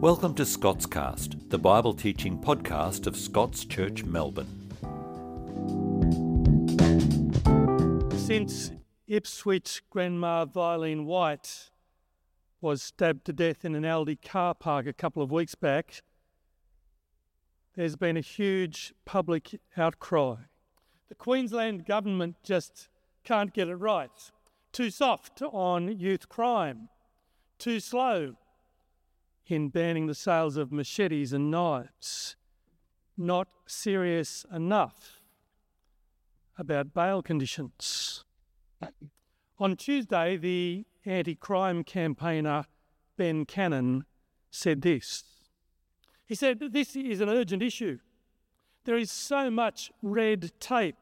Welcome to Scots Cast, the Bible teaching podcast of Scots Church Melbourne. Since Ipswich grandma Vyleen White was stabbed to death in an Aldi car park a couple of weeks back, there's been a huge public outcry. The Queensland government just can't get it right. Too soft on youth crime, too slow in banning the sales of machetes and knives, not serious enough about bail conditions. On Tuesday, the anti crime campaigner Ben Cannon said this. He said, This is an urgent issue. There is so much red tape.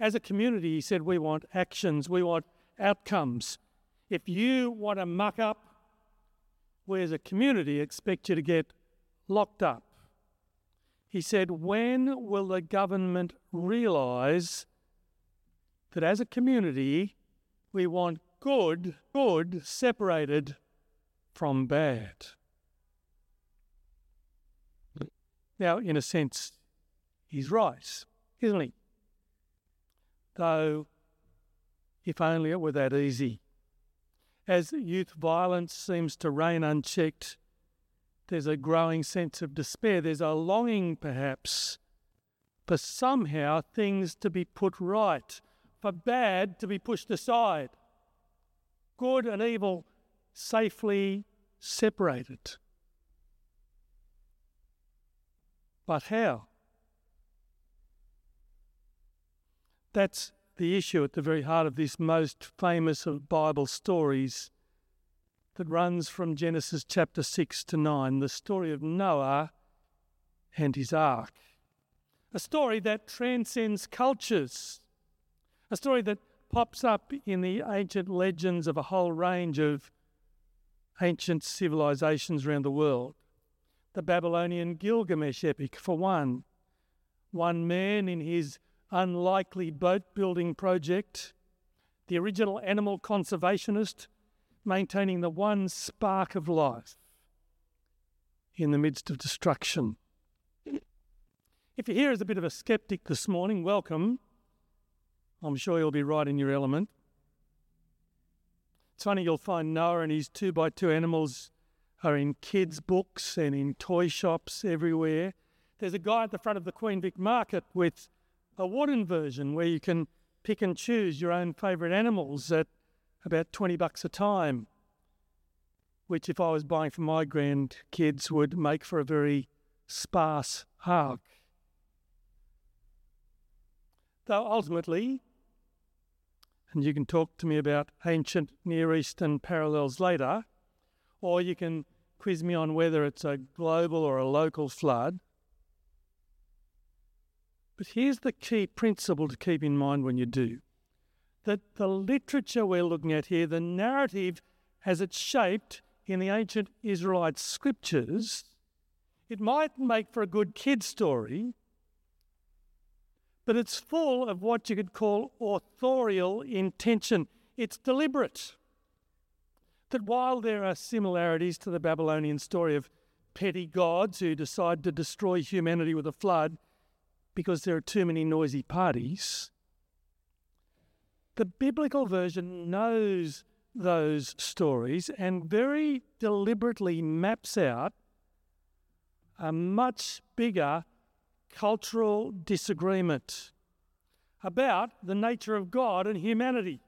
As a community, he said, we want actions, we want outcomes. If you want to muck up, we as a community expect you to get locked up. He said, When will the government realise that as a community we want good, good separated from bad? Now, in a sense, he's right, isn't he? Though, if only it were that easy. As youth violence seems to reign unchecked, there's a growing sense of despair. There's a longing, perhaps, for somehow things to be put right, for bad to be pushed aside, good and evil safely separated. But how? That's the issue at the very heart of this most famous of Bible stories that runs from Genesis chapter 6 to 9, the story of Noah and his ark. A story that transcends cultures, a story that pops up in the ancient legends of a whole range of ancient civilizations around the world. The Babylonian Gilgamesh epic, for one. One man in his unlikely boat building project, the original animal conservationist maintaining the one spark of life in the midst of destruction. If you're here as a bit of a skeptic this morning, welcome. I'm sure you'll be right in your element. It's funny, you'll find Noah and his two by two animals are in kids' books and in toy shops everywhere. There's a guy at the front of the Queen Vic Market with a wooden version where you can pick and choose your own favourite animals at about 20 bucks a time, which, if I was buying for my grandkids, would make for a very sparse ark. Though ultimately, and you can talk to me about ancient Near Eastern parallels later, or you can quiz me on whether it's a global or a local flood. But here's the key principle to keep in mind when you do that the literature we're looking at here, the narrative as it's shaped in the ancient Israelite scriptures, it might make for a good kid story, but it's full of what you could call authorial intention. It's deliberate. That while there are similarities to the Babylonian story of petty gods who decide to destroy humanity with a flood, because there are too many noisy parties. The biblical version knows those stories and very deliberately maps out a much bigger cultural disagreement about the nature of God and humanity,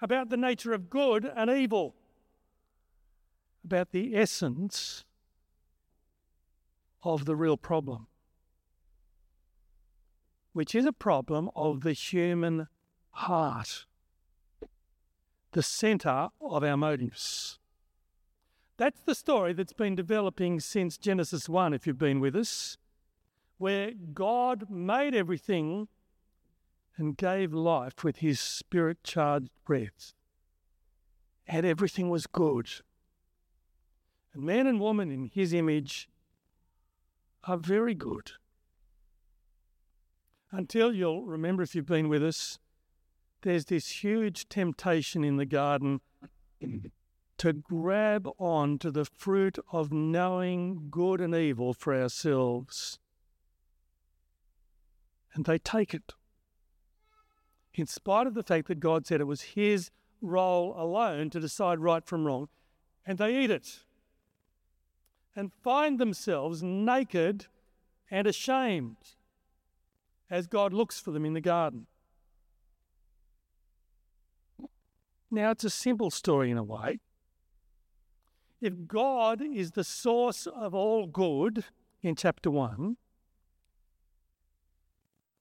about the nature of good and evil, about the essence of the real problem which is a problem of the human heart, the centre of our motives. That's the story that's been developing since Genesis 1, if you've been with us, where God made everything and gave life with his spirit charged breath. And everything was good. And man and woman in his image are very good until you'll remember if you've been with us, there's this huge temptation in the garden to grab on to the fruit of knowing good and evil for ourselves. And they take it. In spite of the fact that God said it was His role alone to decide right from wrong, and they eat it and find themselves naked and ashamed as God looks for them in the garden. Now, it's a simple story in a way. If God is the source of all good in chapter 1,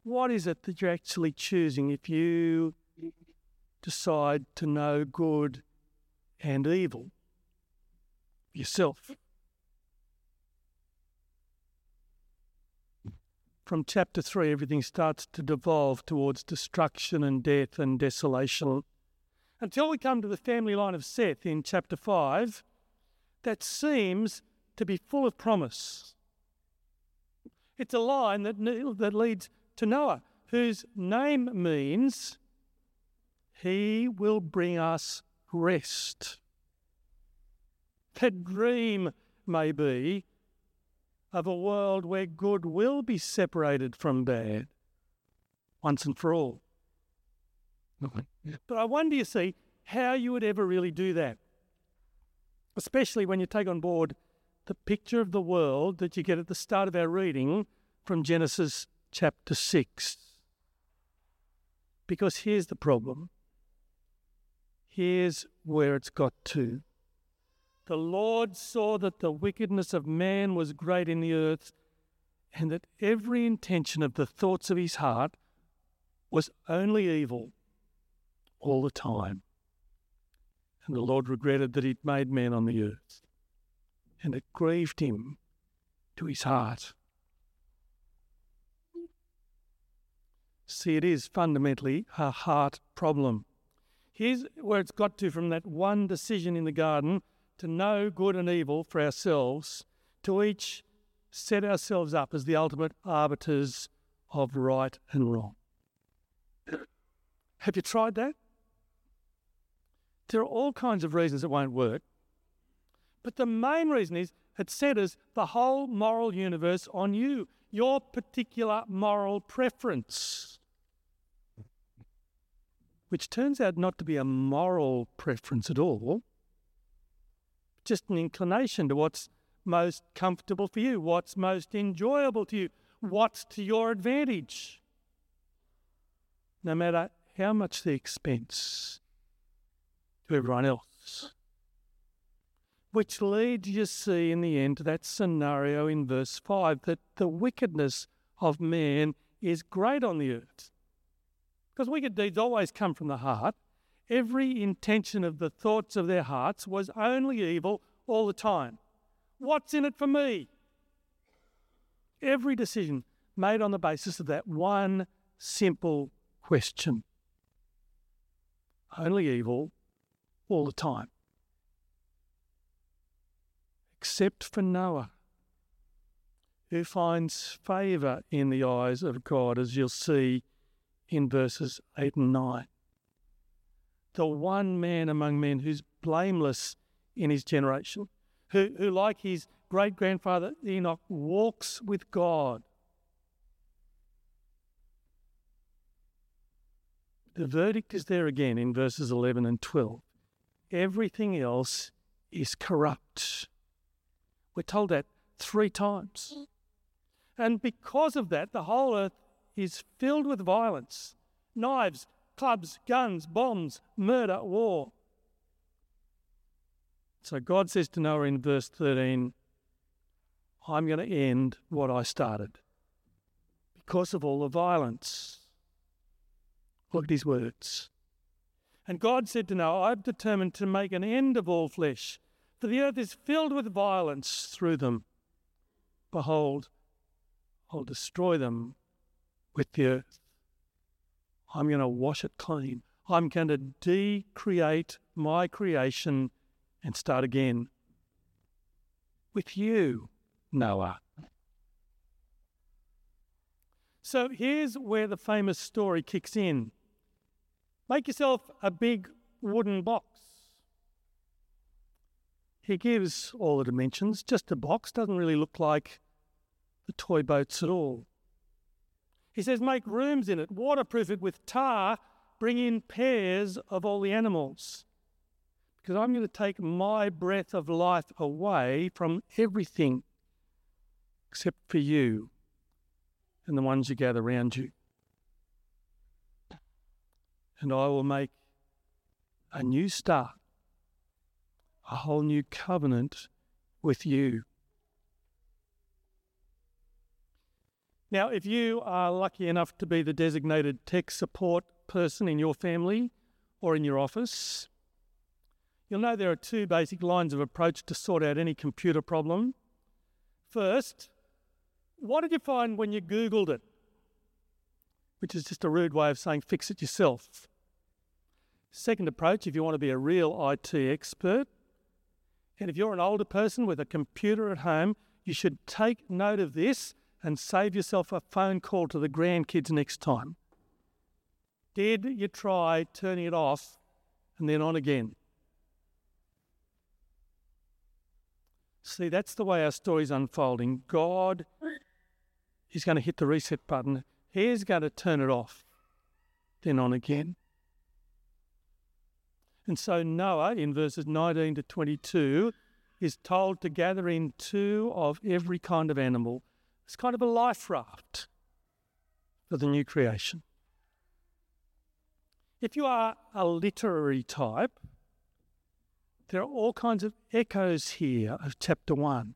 what is it that you're actually choosing if you decide to know good and evil yourself? From chapter 3, everything starts to devolve towards destruction and death and desolation until we come to the family line of Seth in chapter 5, that seems to be full of promise. It's a line that, that leads to Noah, whose name means he will bring us rest. That dream may be of a world where good will be separated from bad once and for all. But I wonder, you see, how you would ever really do that. Especially when you take on board the picture of the world that you get at the start of our reading from Genesis chapter 6. Because here's the problem. Here's where it's got to. The Lord saw that the wickedness of man was great in the earth, and that every intention of the thoughts of his heart was only evil all the time. And the Lord regretted that he'd made man on the earth, and it grieved him to his heart. See, it is fundamentally a heart problem. Here's where it's got to from that one decision in the garden to know good and evil for ourselves, to each set ourselves up as the ultimate arbiters of right and wrong. Have you tried that? There are all kinds of reasons it won't work. But the main reason is it centers the whole moral universe on you, your particular moral preference, which turns out not to be a moral preference at all, just an inclination to what's most comfortable for you, what's most enjoyable to you, what's to your advantage, no matter how much the expense to everyone else. Which leads, you see, in the end to that scenario in verse 5 that the wickedness of man is great on the earth. Because wicked deeds always come from the heart. Every intention of the thoughts of their hearts was only evil all the time. What's in it for me? Every decision made on the basis of that one simple question. Only evil all the time. Except for Noah, who finds favour in the eyes of God, as you'll see in verses 8 and 9. The one man among men who's blameless in his generation, who, who like his great grandfather Enoch, walks with God. The verdict is there again in verses 11 and 12 everything else is corrupt. We're told that three times. And because of that, the whole earth is filled with violence knives, clubs, guns, bombs, murder, war. So God says to Noah in verse 13, I'm going to end what I started because of all the violence. Look at his words. And God said to Noah, I've determined to make an end of all flesh, for the earth is filled with violence through them. Behold, I'll destroy them with the earth. I'm going to wash it clean. I'm going to decreate my creation and start again with you, Noah. So here's where the famous story kicks in. Make yourself a big wooden box. he gives all the dimensions, just a box, doesn't really look like the toy boats at all. He says, make rooms in it, waterproof it with tar, bring in pairs of all the animals. Because I'm going to take my breath of life away from everything except for you and the ones you gather around you. And I will make a new start, a whole new covenant with you. Now, if you are lucky enough to be the designated tech support person in your family or in your office, you'll know there are two basic lines of approach to sort out any computer problem. First, what did you find when you Googled it? Which is just a rude way of saying fix it yourself. Second approach, if you want to be a real IT expert, and if you're an older person with a computer at home, you should take note of this and save yourself a phone call to the grandkids next time. Did you try turning it off and then on again? See, that's the way our story's unfolding. God is going to hit the reset button. He's going to turn it off, then on again. And so Noah, in verses 19 to 22, is told to gather in two of every kind of animal it's kind of a life raft for the new creation. If you are a literary type, there are all kinds of echoes here of chapter 1.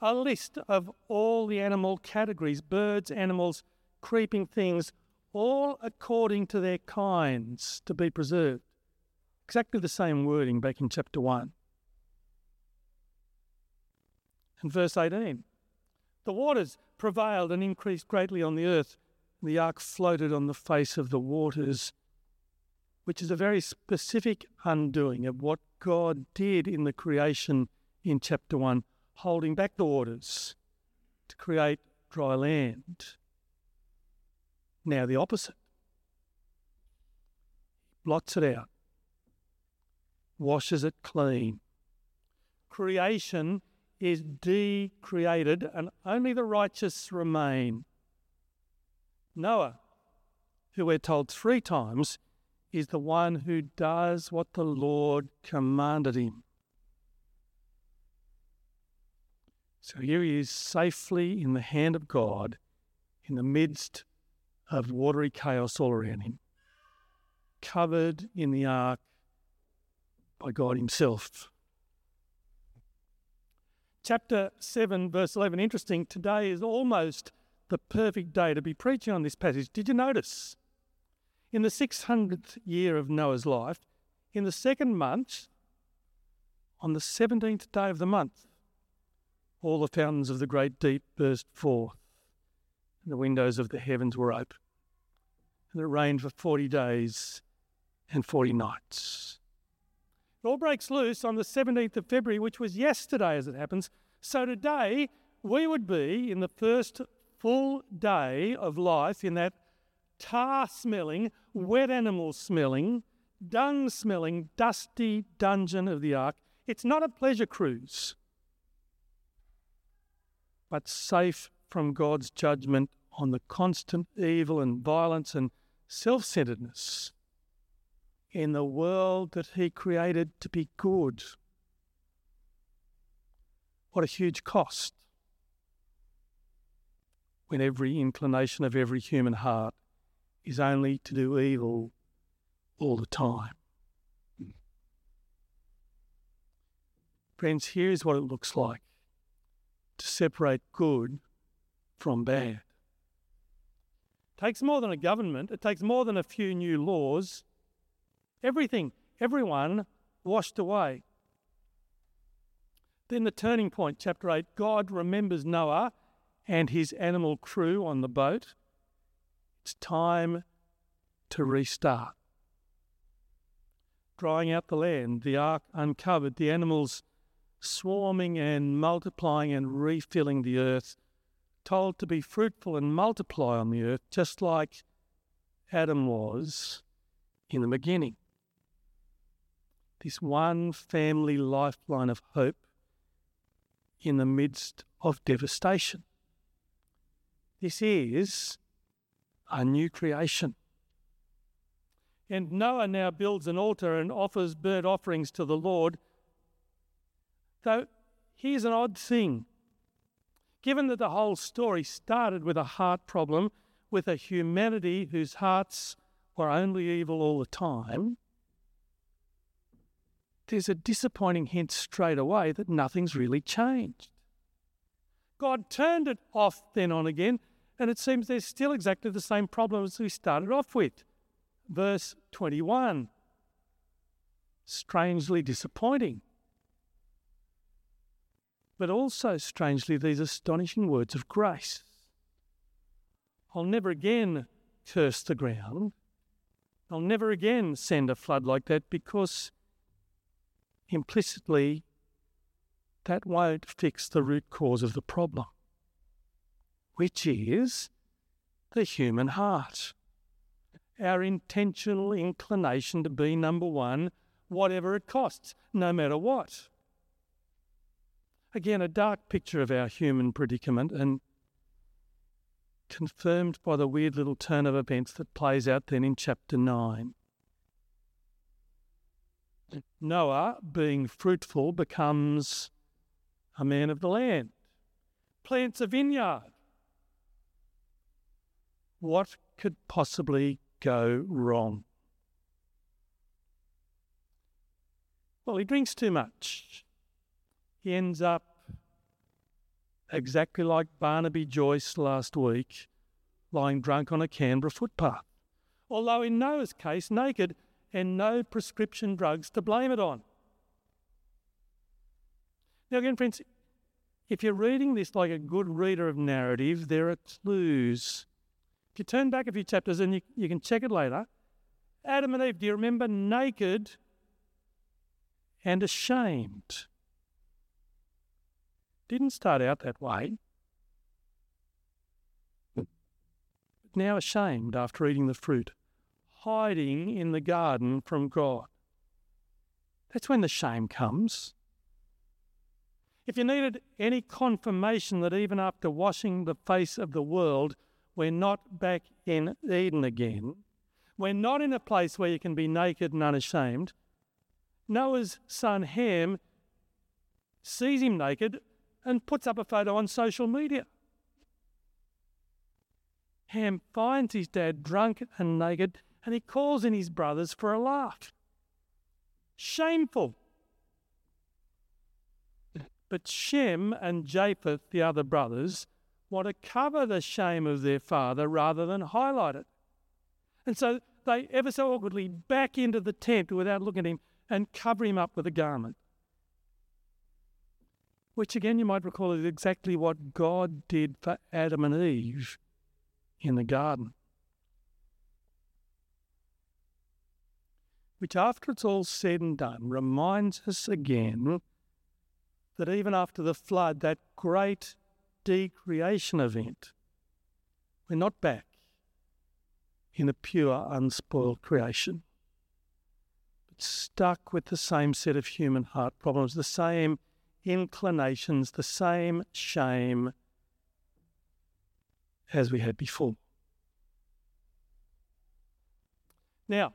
A list of all the animal categories birds, animals, creeping things, all according to their kinds to be preserved. Exactly the same wording back in chapter 1. And verse 18 the waters prevailed and increased greatly on the earth. The ark floated on the face of the waters, which is a very specific undoing of what God did in the creation in chapter 1, holding back the waters to create dry land. Now, the opposite. Blots it out, washes it clean. Creation is decreated and only the righteous remain. Noah, who we're told three times, is the one who does what the Lord commanded him. So here he is safely in the hand of God in the midst of watery chaos all around him, covered in the ark by God Himself chapter 7, verse 11. Interesting, today is almost the perfect day to be preaching on this passage. Did you notice? In the 600th year of Noah's life, in the second month, on the 17th day of the month, all the fountains of the great deep burst forth, and the windows of the heavens were open. And it rained for 40 days and 40 nights. It all breaks loose on the 17th of February, which was yesterday as it happens. So today, we would be in the first full day of life in that tar smelling, wet animal smelling, dung smelling, dusty dungeon of the ark. It's not a pleasure cruise, but safe from God's judgment on the constant evil and violence and self centeredness in the world that He created to be good. What a huge cost when every inclination of every human heart is only to do evil all the time. Friends, here's what it looks like to separate good from bad. It takes more than a government, it takes more than a few new laws Everything, everyone washed away. Then the turning point, chapter 8 God remembers Noah and his animal crew on the boat. It's time to restart. Drying out the land, the ark uncovered, the animals swarming and multiplying and refilling the earth, told to be fruitful and multiply on the earth, just like Adam was in the beginning this one family lifeline of hope in the midst of devastation. This is a new creation. And Noah now builds an altar and offers burnt offerings to the Lord. Though here's an odd thing. Given that the whole story started with a heart problem, with a humanity whose hearts were only evil all the time, there's a disappointing hint straight away that nothing's really changed. God turned it off then on again, and it seems there's still exactly the same problems we started off with. Verse 21 strangely disappointing. But also, strangely, these astonishing words of grace. I'll never again curse the ground. I'll never again send a flood like that because implicitly that won't fix the root cause of the problem, which is the human heart. Our intentional inclination to be number one, whatever it costs, no matter what. Again, a dark picture of our human predicament and confirmed by the weird little turn of events that plays out then in chapter 9. Noah, being fruitful, becomes a man of the land, plants a vineyard. What could possibly go wrong? Well, he drinks too much. He ends up exactly like Barnaby Joyce last week, lying drunk on a Canberra footpath. Although in Noah's case, naked and no prescription drugs to blame it on. Now, again, friends, if you're reading this like a good reader of narrative, there are clues. If you turn back a few chapters and you, you can check it later, Adam and Eve, do you remember naked and ashamed? Didn't start out that way. But now ashamed after eating the fruit, hiding in the garden from God. That's when the shame comes. If you needed any confirmation that even after washing the face of the world, we're not back in Eden again, we're not in a place where you can be naked and unashamed, Noah's son Ham sees him naked and puts up a photo on social media. Ham finds his dad drunk and naked and he calls in his brothers for a laugh. Shameful. But Shem and Japheth, the other brothers, want to cover the shame of their father rather than highlight it. And so they ever so awkwardly back into the tent without looking at him and cover him up with a garment. Which again you might recall is exactly what God did for Adam and Eve in the garden. Which, after it's all said and done, reminds us again that even after the flood, that great decreation event, we're not back in a pure, unspoiled creation, but stuck with the same set of human heart problems, the same inclinations, the same shame as we had before. Now,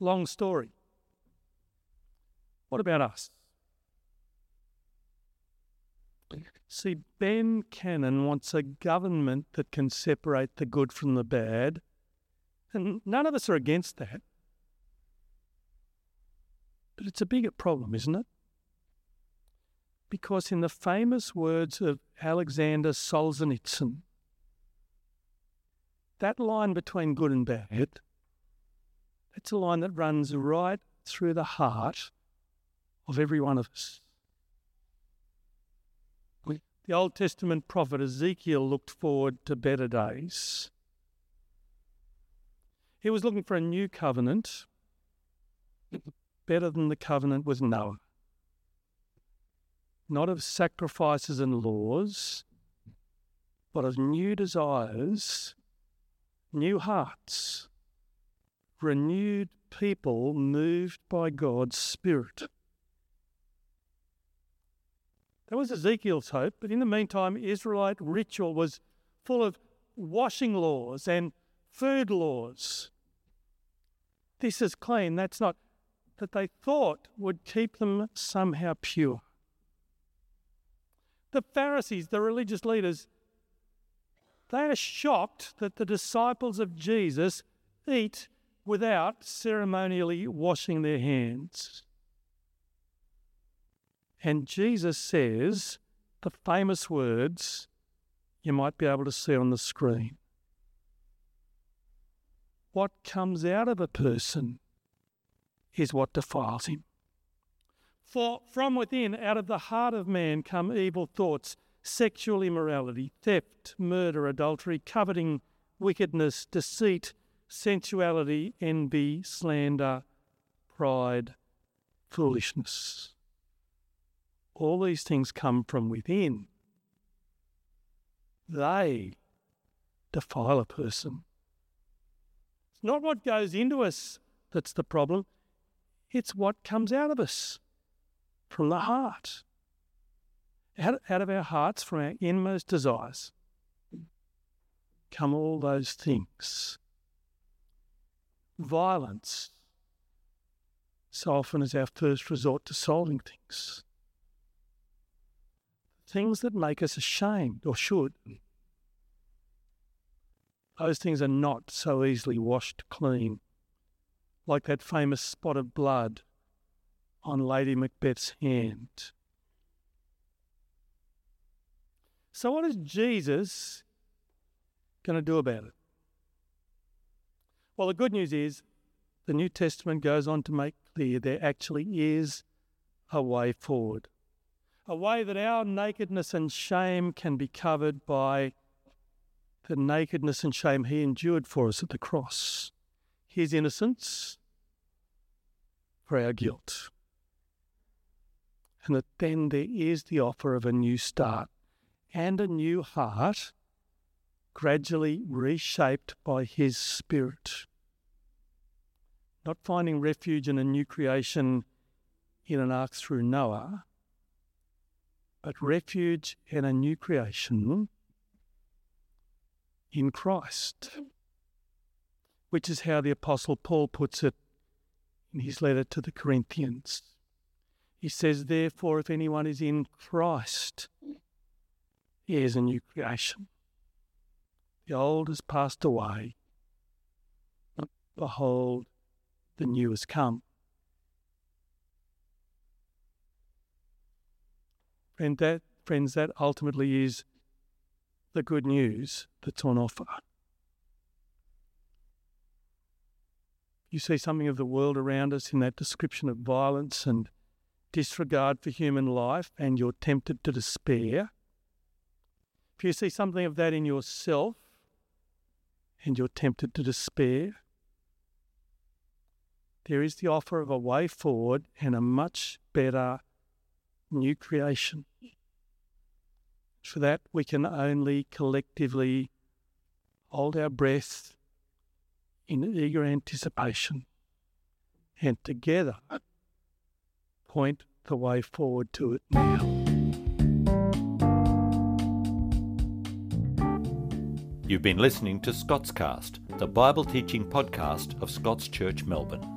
long story. What about us? See, Ben Cannon wants a government that can separate the good from the bad, and none of us are against that. But it's a bigger problem, isn't it? Because, in the famous words of Alexander Solzhenitsyn, that line between good and bad, that's a line that runs right through the heart of every one of us. The Old Testament prophet Ezekiel looked forward to better days. He was looking for a new covenant, better than the covenant with Noah. Not of sacrifices and laws, but of new desires, new hearts, renewed people moved by God's Spirit. That was Ezekiel's hope, but in the meantime, Israelite ritual was full of washing laws and food laws. This is clean. That's not that they thought would keep them somehow pure. The Pharisees, the religious leaders, they are shocked that the disciples of Jesus eat without ceremonially washing their hands. And Jesus says the famous words you might be able to see on the screen. What comes out of a person is what defiles him. For from within, out of the heart of man, come evil thoughts, sexual immorality, theft, murder, adultery, coveting, wickedness, deceit, sensuality, envy, slander, pride, foolishness. All these things come from within. They defile a person. It's not what goes into us that's the problem, it's what comes out of us from the heart. Out, out of our hearts, from our inmost desires, come all those things. Violence so often is our first resort to solving things. Things that make us ashamed or should. Those things are not so easily washed clean, like that famous spot of blood on Lady Macbeth's hand. So, what is Jesus going to do about it? Well, the good news is the New Testament goes on to make clear there actually is a way forward. A way that our nakedness and shame can be covered by the nakedness and shame he endured for us at the cross. His innocence for our guilt and that then there is the offer of a new start and a new heart gradually reshaped by His Spirit. Not finding refuge in a new creation in an ark through Noah, but refuge in a new creation in Christ, which is how the Apostle Paul puts it in his letter to the Corinthians. He says, Therefore, if anyone is in Christ, he is a new creation. The old has passed away. Behold, the new has come. And that, friends, that ultimately is the good news that's on offer. You see something of the world around us in that description of violence and disregard for human life and you're tempted to despair, if you see something of that in yourself and you're tempted to despair, there is the offer of a way forward and a much better new creation. For that, we can only collectively hold our breath in eager anticipation and together point the way forward to it now. You've been listening to Scots Cast, the Bible teaching podcast of Scots Church Melbourne.